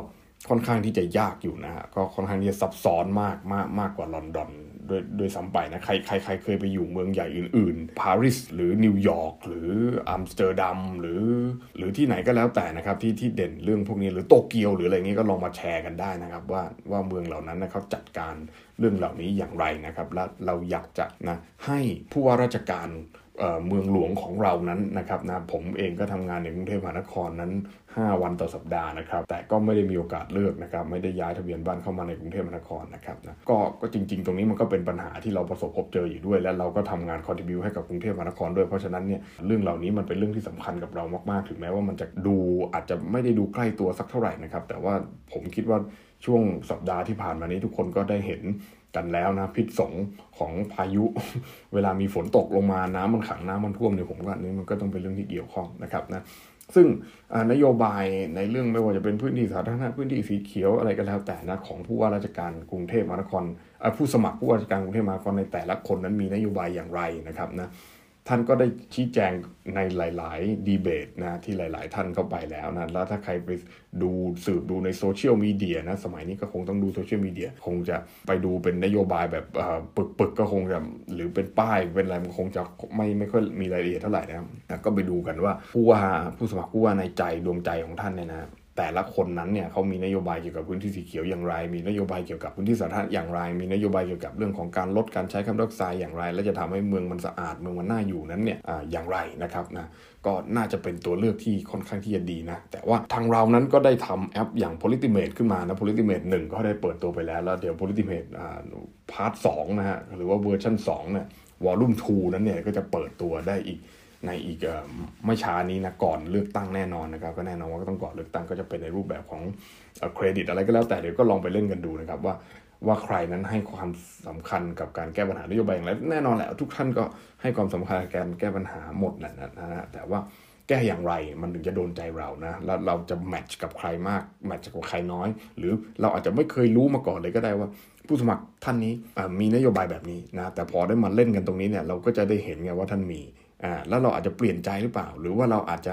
ค่อนข้างที่จะยากอยู่นะฮะก็ค่อนข้างที่จะซับซ้อนมากมากมากกว่าลอนดอนด้วยด้วยซ้ำไปนะใครใครใครเคยไปอยู่เมืองใหญ่อื่นๆปารีสหรือนิวยอร์กหรืออัมสเตอร์ดัมหรือ หรือที่ไหนก็แล้วแต่นะครับที่ที่เด่นเรื่องพวกนี้หรือโตเกียวหรืออะไรเงี้ยก็ลองมาแชร์กันได้นะครับ ว่าว่าเมืองเหล่านั้นนะเขาจัดการเรื่องเหล่านี้อย่างไรนะครับ และเราอยากจะนะให้ผู้ว่าราชการ เมืองหลวงของเรานั้นนะครับนะผมเองก็ทำงานในกรุงเทพมหานครนั้น 5 วันต่อสัปดาห์นะครับ แต่ก็ไม่ได้มีโอกาสเลือกนะครับ ไม่ได้ย้ายทะเบียนบ้านเข้ามาในกรุงเทพมหานครนะครับนะก็ก็จริง ๆ ตรงนี้มันก็เป็นปัญหาที่เราประสบพบเจออยู่ด้วย และเราก็ทำงานคอนทิบิวให้กับกรุงเทพมหานครด้วยเพราะฉะนั้นเนี่ยเรื่องเหล่านี้มันเป็นเรื่องที่สำคัญกับเรามากๆ ถึงแม้ว่ามันจะดูอาจจะไม่ได้ดูใกล้ตัวสักเท่าไหร่นะครับแต่ว่าผมคิดว่าช่วงสัปดาห์ที่ผ่านมานี้ทุกคนก็ได้เห็น กันแล้วนะพิษสงของพายุ เวลามีฝนตกลงมาน้ำมันขังน้ำมันท่วมเนี่ยผมว่านี่มันก็ต้องเป็นเรื่องที่เกี่ยวข้องนะครับนะซึ่งนโยบายในเรื่องไม่ว่าจะเป็นพื้นที่สาธารณะพื้นที่สีเขียวอะไรก็แล้วแต่นะของผู้ว่าราชการกรุงเทพมหานครผู้สมัครผู้ว่าราชการกรุงเทพมหานครในแต่ละคนนั้นมีนโยบายอย่างไรนะครับนะ ท่านก็ได้ชี้แจงในหลาย ๆ ดีเบตนะที่หลาย ๆ ท่านเข้าไปแล้วนะแล้วถ้าใครไปดูสืบดูในโซเชียลมีเดียนะสมัยนี้ก็คงต้องดูโซเชียลมีเดียคงจะไปดูเป็นนโยบายแบบปึก ๆ ก็คงจะหรือเป็นป้ายเป็นอะไรมันคงจะไม่ไม่ค่อยมีรายละเอียดเท่าไหร่นะก็ไปดูกันว่าผู้ว่าผู้สมัครผู้ว่าในใจดวงใจของท่านเนี่ยนะ แต่ละคนนั้นเนี่ยเขามีนโยบายเกี่ยวกับพื้นที่สีเขียวอย่างไร มีนโยบายเกี่ยวกับพื้นที่สาธารณะอย่างไร มีนโยบายเกี่ยวกับเรื่องของการลดการใช้คาร์บอนไดออกไซด์อย่างไร และจะทำให้เมืองมันสะอาดเมืองมันน่าอยู่นั้นเนี่ยออย่างไรนะครับนะก็น่าจะเป็นตัวเลือกที่ค่อนข้างที่จะดีนะ แต่ว่าทางเรานั้นก็ได้ทำแอปอย่าง Politimate ขึ้นมานะ Politimate 1ก็ได้เปิดตัวไปแล้ว แล้วเดี๋ยว Politimate part สองนะฮะหรือว่าเวอร์ชัน2เนี่ย volume 2นั้นเนี่ยก็จะเปิดตัวได้อีก ในอีกไม่ช้านี้นะก่อนเลือกตั้งแน่นอนนะครับก็แน่นอนว่าก็ต้องก่อนเลือกตั้งก็จะเป็นในรูปแบบของเครดิตอะไรก็แล้วแต่เดี๋ยวก็ลองไปเล่นกันดูนะครับว่าว่าใครนั้นให้ความสำคัญกับการแก้ปัญหานโยบายอย่างไรแน่นอนแหละทุกท่านก็ให้ความสำคัญกับการแก้ปัญหาหมดนะนะนะแต่ว่าแก้อย่างไรมันถึงจะโดนใจเรานะแล้วเราจะแมทช์กับใครมากแมทช์กับใครน้อย หรือเราอาจจะไม่เคยรู้มาก่อนเลยก็ได้ว่า ผู้สมัครท่านนี้มีนโยบายแบบนี้นะแต่พอได้มาเล่นกันตรงนี้เนี่ยเราก็จะได้เห็นไงว่าท่านมี อ่าแล้วเราอาจจะเปลี่ยนใจหรือเปล่า หรือว่าเราอาจจะ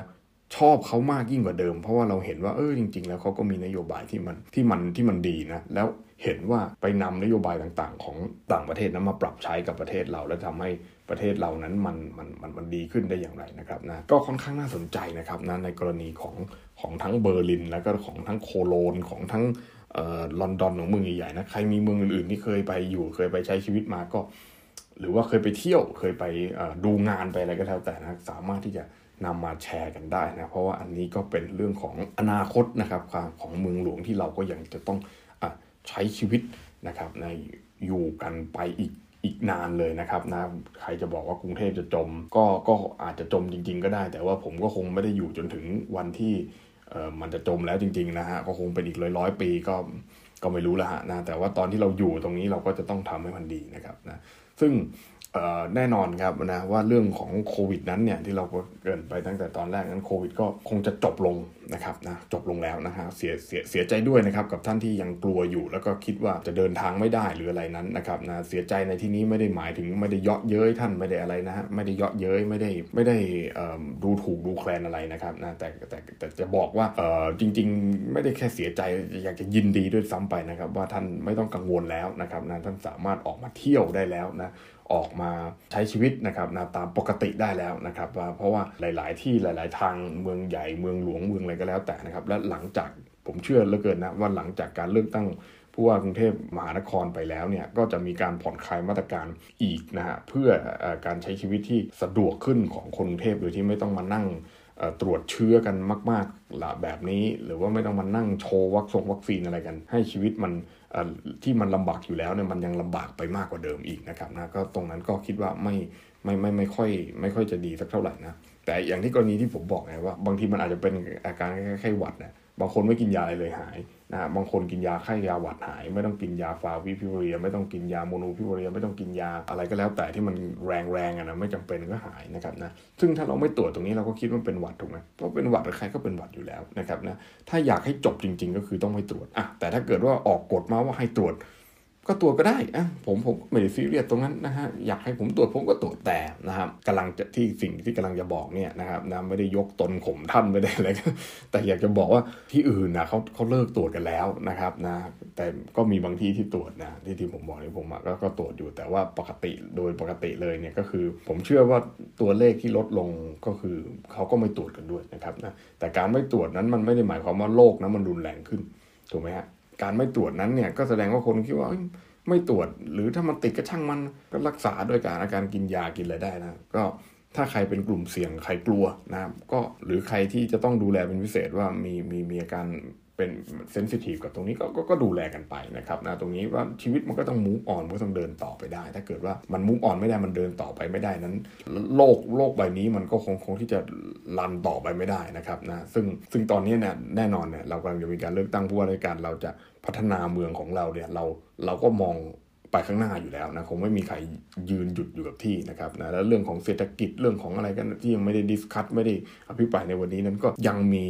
ชอบเขามากยิ่งกว่าเดิม เพราะว่าเราเห็นว่าเออจริง ๆ แล้วเขาก็มีนโยบายที่มันที่มันที่มันดีนะแล้วเห็นว่าไปนำนโยบายต่างๆ ของต่างประเทศนั้นมาปรับใช้กับประเทศเรา และทำให้ประเทศเรานั้นมันมันมันมันดีขึ้นได้อย่างไรนะครับนะก็ค่อนข้างน่าสนใจนะครับนะในกรณีของของทั้งเบอร์ลิน แล้วก็ของทั้งโคโลนของทั้งลอนดอนของเมืองใหญ่ๆนะใครมีเมืองอื่นๆที่เคยไปอยู่เคยไปใช้ชีวิตมาก็ หรือว่าเคยไปเที่ยวเคยไปดูงานไปอะไรก็แล้วแต่นะสามารถที่จะนำมาแชร์กันได้นะเพราะว่าอันนี้ก็เป็นเรื่องของอนาคตนะครับของเมืองหลวงที่เราก็ยังจะต้องอใช้ชีวิตนะครับในอยู่กันไปอีกอีกนานเลยนะครับนะใครจะบอกว่ากรุงเทพจะจม ก็ก็อาจจะจมจริง ๆ ก็ได้ แต่ว่าผมก็คงไม่ได้อยู่จนถึงวันที่มันจะจมแล้วจริง ๆ นะฮะก็คงเป็นอีกร้อยร้อยปีก็ก็ไม่รู้ละฮะนะแต่ว่าตอนที่เราอยู่ตรงนี้เราก็จะต้องทำให้มันดีนะครับนะ ซึ่ง แน่นอนครับนะว่าเรื่องของโควิดนั้นเนี่ยที่เราเกินไปตั้งแต่ตอนแรกนั้นโควิดก็คงจะจบลงนะครับนะจบลงแล้วนะฮะเสียเสียเสียใจด้วยนะครับกับท่านที่ยังกลัวอยู่ แล้วก็คิดว่าจะเดินทางไม่ได้หรืออะไรนั้นนะครับนะเสียใจในที่นี้ไม่ได้หมายถึงไม่ได้เยาะเย้ยท่านไม่ได้อะไรนะฮะไม่ได้เยาะเย้ยไม่ได้ไม่ได้ดูถูกดูแคลนอะไรนะครับนะแต่แต่แต่จะบอกว่าเออจริง ๆ ไม่ได้แค่เสียใจอยากจะยินดีด้วยซ้ำไปนะครับว่าท่านไม่ต้องกังวลแล้วนะครับนะท่านสามารถออกมาเที่ยวได้แล้วนะ ออกมาใช้ชีวิตนะครับนะตามปกติได้แล้วนะครับเพราะว่าหลาย ๆ ที่หลาย ๆ ทางเมืองใหญ่เมืองหลวงเมืองอะไรก็แล้วแต่นะครับ และหลังจากผมเชื่อเหลือเกินนะว่าหลังจากการเลือกตั้งผู้ว่ากรุงเทพมหานครไปแล้วเนี่ยก็จะมีการผ่อนคลายมาตรการอีกนะฮะเพื่อการใช้ชีวิตที่สะดวกขึ้นของคนกรุงเทพโดยที่ไม่ต้องมานั่ง ตรวจเชื้อกันมากๆละแบบนี้ หรือว่าไม่ต้องมานั่งโชว์วัคซงวัคซีนอะไรกัน ให้ชีวิตมันที่มันลำบากอยู่แล้วเนี่ยมันยังลำบากไปมากกว่าเดิมอีกนะครับนะก็ตรงนั้นก็คิดว่าไม่ไม่ไม่ไม่ค่อยไม่ค่อยจะดีสักเท่าไหร่นะแต่อย่างที่กรณีที่ผมบอกไงว่า บางทีมันอาจจะเป็นอาการแค่ไข้หวัดนะบางคนไม่กินยาอะไรเลยหาย นะบางคนกินยาไข้ยาหวัดหาย ไม่ต้องกินยาฟาวิพิราเวียร์ ไม่ต้องกินยาโมลนูพิราเวียร์ ไม่ต้องกินยาอะไรก็แล้วแต่ที่มันแรงแรงอะนะไม่จำเป็นก็หายนะครับนะซึ่งถ้าเราไม่ตรวจตรงนี้เราก็คิดว่าเป็นหวัดถูกไหมเพราะเป็นหวัดใครก็เป็นหวัดอยู่แล้วนะครับนะถ้าอยากให้จบจริง ๆ ก็คือต้องไปตรวจอะแต่ถ้าเกิดว่าออกกฎมาว่าให้ตรวจ ก็ตรวจก็ได้อะผมผมไม่ได้ซีเรียสตรงนั้นนะฮะอยากให้ผมตรวจผมก็ตรวจแต่นะครับกำลังจะที่สิ่งที่กำลังจะบอกเนี่ยนะครับนะไม่ได้ยกตนข่มท่านไม่ได้อะไรแต่อยากจะบอกว่าที่อื่นนะเขาเขาเลิกตรวจกันแล้วนะครับนะแต่ก็มีบางที่ที่ตรวจนะที่ที่ผมบอกนี่ผมก็ก็ตรวจอยู่แต่ว่าปกติโดยปกติเลยเนี่ยก็คือ ผมเชื่อว่าตัวเลขที่ลดลงก็คือเขาก็ไม่ตรวจกันด้วยนะครับนะแต่การไม่ตรวจนั้นมันไม่ได้หมายความว่าโรคนั้นมันรุนแรงขึ้นถูกไหมฮะ การไม่ตรวจนั้นเนี่ยก็แสดงว่าคนคิดว่าไม่ตรวจหรือถ้ามันติดก็ช่างมันก็รักษาด้วยการอาการกินยากินอะไรได้นะก็ถ้าใครเป็นกลุ่มเสี่ยงใครกลัวนะก็หรือใครที่จะต้องดูแลเป็นพิเศษว่ามีมีมีอาการ เป็นเซนซิทีฟกับตรงนี้ก็ก็ก็ดูแลกันไปนะครับนะตรงนี้ว่าชีวิตมันก็ต้องมูฟออนก็ต้องเดินต่อไปได้ ถ้าเกิดว่ามันมูฟออนไม่ได้มันเดินต่อไปไม่ได้นั้น โลกโลกใบนี้มันก็คงคงที่จะรันต่อไปไม่ได้นะครับนะซึ่งซึ่งตอนนี้เนี่ยแน่นอนเนี่ยเรากำลังจะมีการเลือกตั้งผู้ว่าราชการเราจะพัฒนาเมืองของเราเนี่ยเราเราก็มอง ไปข้างหน้าอยู่แล้วนะคงไม่มีใครยืนหยุดอยู่กับที่นะครับนะแล้วเรื่องของเศรษฐกิจเรื่องของอะไรกันที่ยังไม่ได้ดิสคัตไม่ได้อภิปรายในวันนี้นั้นก็ยังมี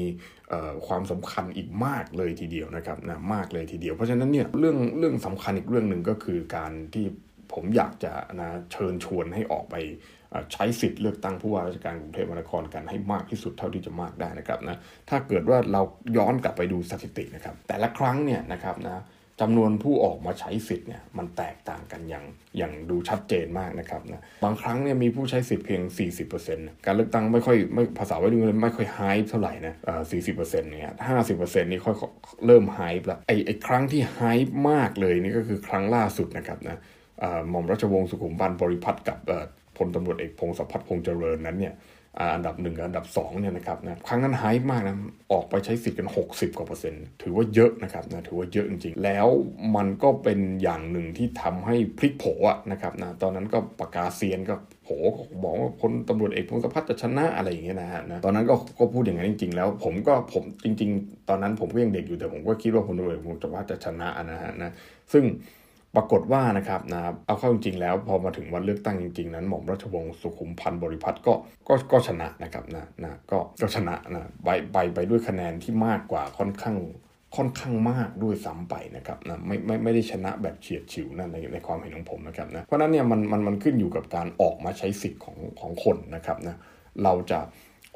ความสำคัญอีกมากเลยทีเดียวนะครับนะมากเลยทีเดียว เพราะฉะนั้นเนี่ยเรื่องเรื่องสำคัญอีกเรื่องหนึ่งก็คือการที่ผมอยากจะนะเชิญชวนให้ออกไปใช้สิทธิ์เลือกตั้งผู้ว่าราชการกรุงเทพมหานครกันให้มากที่สุดเท่าที่จะมากได้นะครับนะถ้าเกิดว่าเราย้อนกลับไปดูสถิตินะครับแต่ละครั้งเนี่ยนะครับนะ จำนวนผู้ออกมาใช้สิทธิ์เนี่ยมันแตกต่างกันอย่างอย่างดูชัดเจนมากนะครับนะบางครั้งเนี่ยมีผู้ใช้สิทธิ์เพียง 40%การเลือกตั้งไม่ค่อยไม่ภาษาวัยรุ่นไม่ค่อยไฮเท่าไหร่นะอ่า40%เซ็นต์เนี่ย50%นี่ค่อยเริ่มไฮแล้วไอ้ไอ้ครั้งที่ไฮมากเลยนี่ก็คือครั้งล่าสุดนะครับนะหม่อมราชวงศ์สุขุมพันธ์บริพัตรกับพลตำรวจเอกพงศพัฒน์พงษ์เจริญนั้นเนี่ย อันดับหนึ่งอันดับ2เนี่ยนะครับนะครั้งนั้นไฮมากนะออกไปใช้สิทธิ์กัน 60 กว่าเปอร์เซ็นต์ถือว่าเยอะนะครับนะถือว่าเยอะจริงๆ แล้วมันก็เป็นอย่างหนึ่งที่ทำให้พลิกโผอะนะครับนะตอนนั้นก็ปากกาเซียนก็โผบอกว่าพลตำรวจเอกพงศพัฒน์จะชนะอะไรอย่างเงี้ยนะฮะนะตอนนั้นก็ก็พูดอย่างนั้นจริง ๆ แล้วผมก็ผมจริง ๆ ตอนนั้นผมก็ยังเด็กอยู่แต่ผมก็คิดว่าพลตำรวจเอกพงศพัฒน์จะชนะนะฮะนะซึ่ง ปรากฏว่านะครับนะเอาเข้าจริงๆแล้วพอมาถึงวันเลือกตั้งจริงๆ นั้นหม่อมราชวงศ์สุขุมพันธ์บริพัตรก็ก็ก็ชนะนะครับนะนะก็ก็ชนะนะไปไปไปด้วยคะแนนที่มากกว่าค่อนข้างค่อนข้างมากด้วยซ้ำไปนะครับนะไม่ไม่ไม่ได้ชนะแบบเฉียดฉิวนะในในความเห็นของผมนะครับนะเพราะนั้นเนี่ยมันมันมันขึ้นอยู่กับการออกมาใช้สิทธิ์ของของคนนะครับนะเราจะ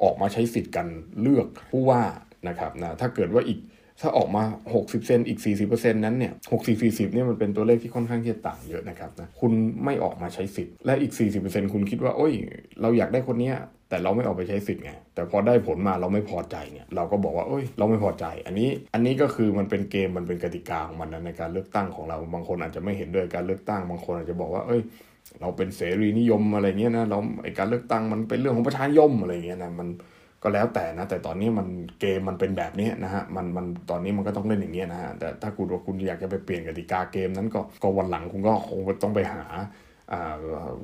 ออกมาใช้สิทธิ์กันเลือกผู้ว่านะครับนะถ้าเกิดว่าอีก ถ้าออกมา 60 เซนอีก 40%นั้นเนี่ย60 40เนี่ยมันเป็นตัวเลขที่ค่อนข้างที่จะต่างเยอะนะครับนะคุณไม่ออกมาใช้สิทธิ์และอีก 40%คุณคิดว่าโอ้ย เราอยากได้คนเนี้ยแต่เราไม่ออกไปใช้สิทธิ์ไง แต่พอได้ผลมาเราไม่พอใจเนี่ย เราก็บอกว่า เอ้ย เราไม่พอใจ อันนี้ อันนี้ก็คือมันเป็นเกม มันเป็นกติกาของมันนะในการเลือกตั้งของเรา บางคนอาจจะไม่เห็นด้วยการเลือกตั้ง บางคนอาจจะบอกว่า เอ้ย เราเป็นเสรีนิยมอะไรเงี้ยนะ เราไอการเลือกตั้งมันเป็นเรื่องของประชานิยมอะไรเงี้ยนะ มัน ก็แล้วแต่นะ แต่ตอนนี้มันเกมมันเป็นแบบนี้นะฮะมันมันตอนนี้มันก็ต้องเล่นอย่างนี้นะฮะแต่ถ้าคุณว่าคุณอยากจะไปเปลี่ยนกติกาเกมนั้นก็ก็วันหลังคุณก็คงต้องไปหา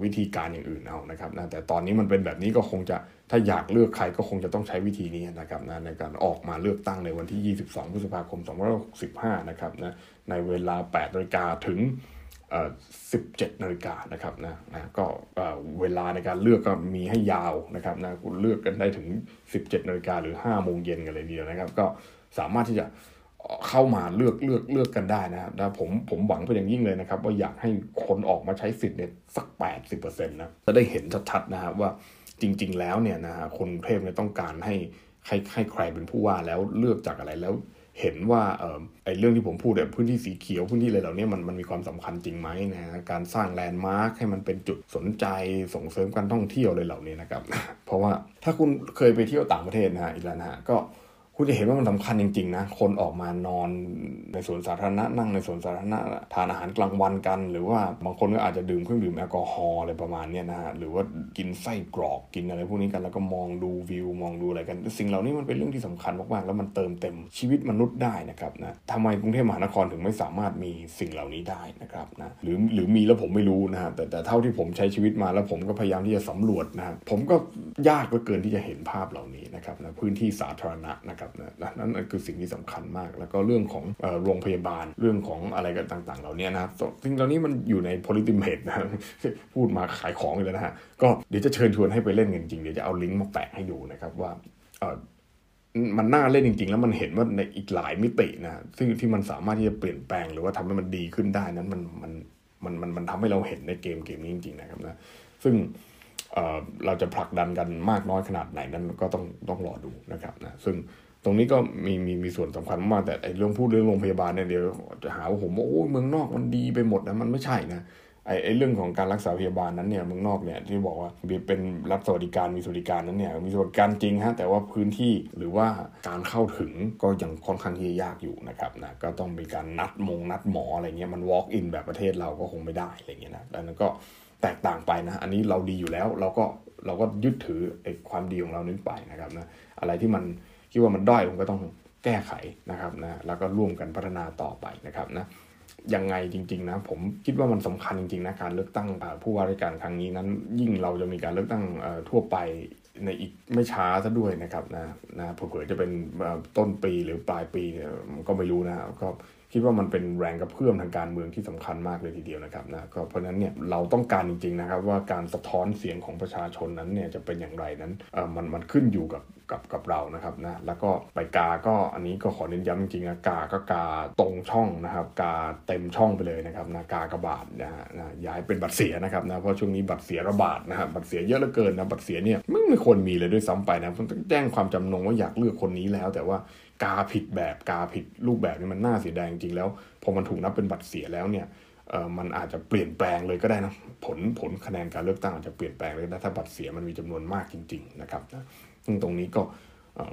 วิธีการอย่างอื่นเอานะครับนะแต่ตอนนี้มันเป็นแบบนี้ก็คงจะถ้าอยากเลือกใครก็คงจะต้องใช้วิธีนี้นะครับนะในการออกมาเลือกตั้งในวันที่ 22 พฤษภาคม 2565 นะครับนะในเวลา8นาฬิกาถึง 17นาฬิกานะครับนะนะก็เวลาในการเลือกก็มีให้ยาวนะครับนะคุณเลือกกันได้ถึง 17นาฬิกาหรือ5โมงเย็นกันเลยเดียวนะครับ ก็สามารถที่จะเข้ามาเลือกเลือกเลือกกันได้นะครับนะผมผมหวังเป็นอย่างยิ่งเลยนะครับ ว่าอยากให้คนออกมาใช้สิทธิ์เนี่ยสัก 80%นะจะได้เห็นชัดๆนะครับว่าจริง ๆ แล้วเนี่ยนะฮะคนเทพเนี่ยต้องการให้ให้ให้ใครเป็นผู้ว่าแล้วเลือกจากอะไรแล้ว เห็นว่าเออไอเรื่องที่ผมพูดเนี่ยพื้นที่สีเขียวพื้นที่อะไรเหล่านี้มันมันมีความสำคัญจริงไหมนะการสร้างแลนด์มาร์คให้มันเป็นจุดสนใจส่งเสริมการท่องเที่ยวอะไรเหล่านี้นะครับ เพราะว่าถ้าคุณเคยไปเที่ยวต่างประเทศนะฮะอีกแล้วนะฮะก็ คุณจะเห็นว่ามันสำคัญจริงๆนะ คนออกมานอนในสวนสาธารณะนั่งในสวนสาธารณะทานอาหารกลางวันกัน หรือว่าบางคนก็อาจจะดื่มเครื่องดื่มแอลกอฮอล์อะไรประมาณนี้นะฮะหรือว่ากินไส้กรอกกินอะไรพวกนี้กันแล้วก็มองดูวิว มองดูอะไรกัน สิ่งเหล่านี้มันเป็นเรื่องที่สำคัญมากๆแล้วมันเติมเต็มชีวิตมนุษย์ได้นะครับนะทำไมกรุงเทพมหานครถึงไม่สามารถมีสิ่งเหล่านี้ได้นะครับนะหรือหรือมีแล้วผมไม่รู้นะฮะแต่แต่เท่าที่ผมใช้ชีวิตมาแล้วผมก็พยายามที่จะสำรวจนะผมก็ยากเหลือเกินที่จะเห็นภาพเหล่านี้นะครับนะพื้นที่สาธารณะนะครับนะนั่นคือสิ่งที่สำคัญมาก แล้วก็เรื่องของโรงพยาบาลเรื่องของอะไรกันต่างๆ เหล่านี้นะครับสิ่งเหล่านี้มันอยู่ใน p o l i t i m a t e นะพูดมาขายของเลยนะฮะก็เดี๋ยวจะเชิญชวนให้ไปเล่นกันจริงเดี๋ยวจะเอาลิงก์มาแปะให้ดูนะครับว่ามันน่าเล่นจริง ๆ แล้วมันเห็นว่าในอีกหลายมิตินะซึ่งที่มันสามารถที่จะเปลี่ยนแปลงหรือว่าทำให้มันดีขึ้นได้นั้นมันมันมันมันมันทำให้เราเห็นในเกมเกมนี้จริงๆนะครับนะซึ่งเราจะผลักดันกันมากน้อยขนาดไหนนั้นก็ต้องต้องรอดูนะครับนะซึ่ง ตรงนี้ก็มีมีมีส่วนสำคัญมากแต่ไอ้เรื่องพูดเรื่องโรงพยาบาลเนี่ยเดี๋ยวจะหาว่าผมว่าโอ้เมืองนอกมันดีไปหมดนะมันไม่ใช่นะไอ้ไอ้เรื่องของการรักษาพยาบาลนั้นเนี่ยเมืองนอกเนี่ยที่บอกว่าเป็นรับสวัสดิการมีสวัสดิการนั้นเนี่ยมีสวัสดิการจริงฮะแต่ว่าพื้นที่หรือว่าการเข้าถึงก็ยังค่อนข้างที่ยากอยู่นะครับนะก็ต้องมีการนัดมงนัดหมออะไรเงี้ยมัน walk in แบบประเทศเราก็คงไม่ได้อะไรเงี้ยนะดังนั้นก็แตกต่างไปนะ อันนี้เราดีอยู่แล้วเราก็เราก็ยึดถือไอ้ความดีของเรานี้ไปนะครับนะอะไรที่มัน คิดว่ามันด้อยผมก็ต้องแก้ไขนะครับนะแล้วก็ร่วมกันพัฒนาต่อไปนะครับนะยังไงจริงๆนะผมคิดว่ามันสำคัญจริงๆนะการเลือกตั้งผู้ว่าราชการครั้งนี้นั้น ยิ่งเราจะมีการเลือกตั้งทั่วไปในอีกไม่ช้าซะด้วยนะครับนะนะเผื่อจะเป็นต้นปีหรือปลายปีเนี่ยก็ไม่รู้นะก็คิดว่ามันเป็นแรงกระเพื่อมทางการเมืองที่สำคัญมากเลยทีเดียวนะครับนะก็เพราะนั้นเนี่ยเราต้องการจริงๆนะครับว่าการสะท้อนเสียงของประชาชนนั้นเนี่ยจะเป็นอย่างไรนั้นเออมันมันขึ้นอยู่กับ กับกับเรานะครับนะแล้วก็ไปกาก็อันนี้ก็ขอเน้นย้ำจริงๆนะกาก็กาตรงช่องนะครับกาเต็มช่องไปเลยนะครับนะกากระบาดนะฮะนะย้ายเป็นบัตรเสียนะครับนะเพราะช่วงนี้บัตรเสียระบาดนะครับบัตรเสียเยอะเหลือเกินนะบัตรเสียเนี่ยไม่ไม่ควรมีเลยด้วยซ้ำไปนะต้องแจ้งความจำนงว่าอยากเลือกคนนี้แล้ว แต่ว่ากาผิดแบบกาผิดรูปแบบนี่มันน่าเสียดายจริงๆแล้วพอมันถูกนับเป็นบัตรเสียแล้วเนี่ยเออมันอาจจะเปลี่ยนแปลงเลยก็ได้นะผลผลคะแนนการเลือกตั้งอาจจะเปลี่ยนแปลงเลยนะถ้าบัตรเสียมันมีจำนวนมากจริง ๆ นะครับนะ ซึ่งตรงนี้ก็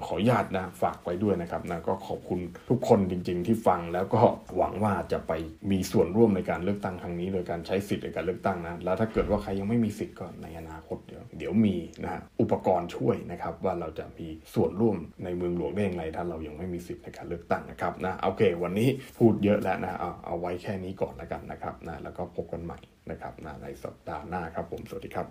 ขออนุญาตนะฝากไว้ด้วยนะครับนะก็ขอบคุณทุกคนจริง ๆ ที่ฟังแล้วก็หวังว่าจะไปมีส่วนร่วมในการเลือกตั้งครั้งนี้ โดยการใช้สิทธิ์ในการเลือกตั้งนะแล้วถ้าเกิดว่าใครยังไม่มีสิทธิ์ก็ในอนาคตเดี๋ยวเดี๋ยวมีนะฮะอุปกรณ์ช่วยนะครับว่าเราจะมีส่วนร่วมในเมืองหลวงได้อย่างไรถ้าเรายังไม่มีสิทธิ์ในการเลือกตั้งนะครับนะโอเค วันนี้พูดเยอะแล้วนะเอาเอาไว้แค่นี้ก่อนแล้วกันนะครับนะแล้วก็พบกันใหม่นะครับนะในสัปดาห์หน้าครับผมสวัสดีครับ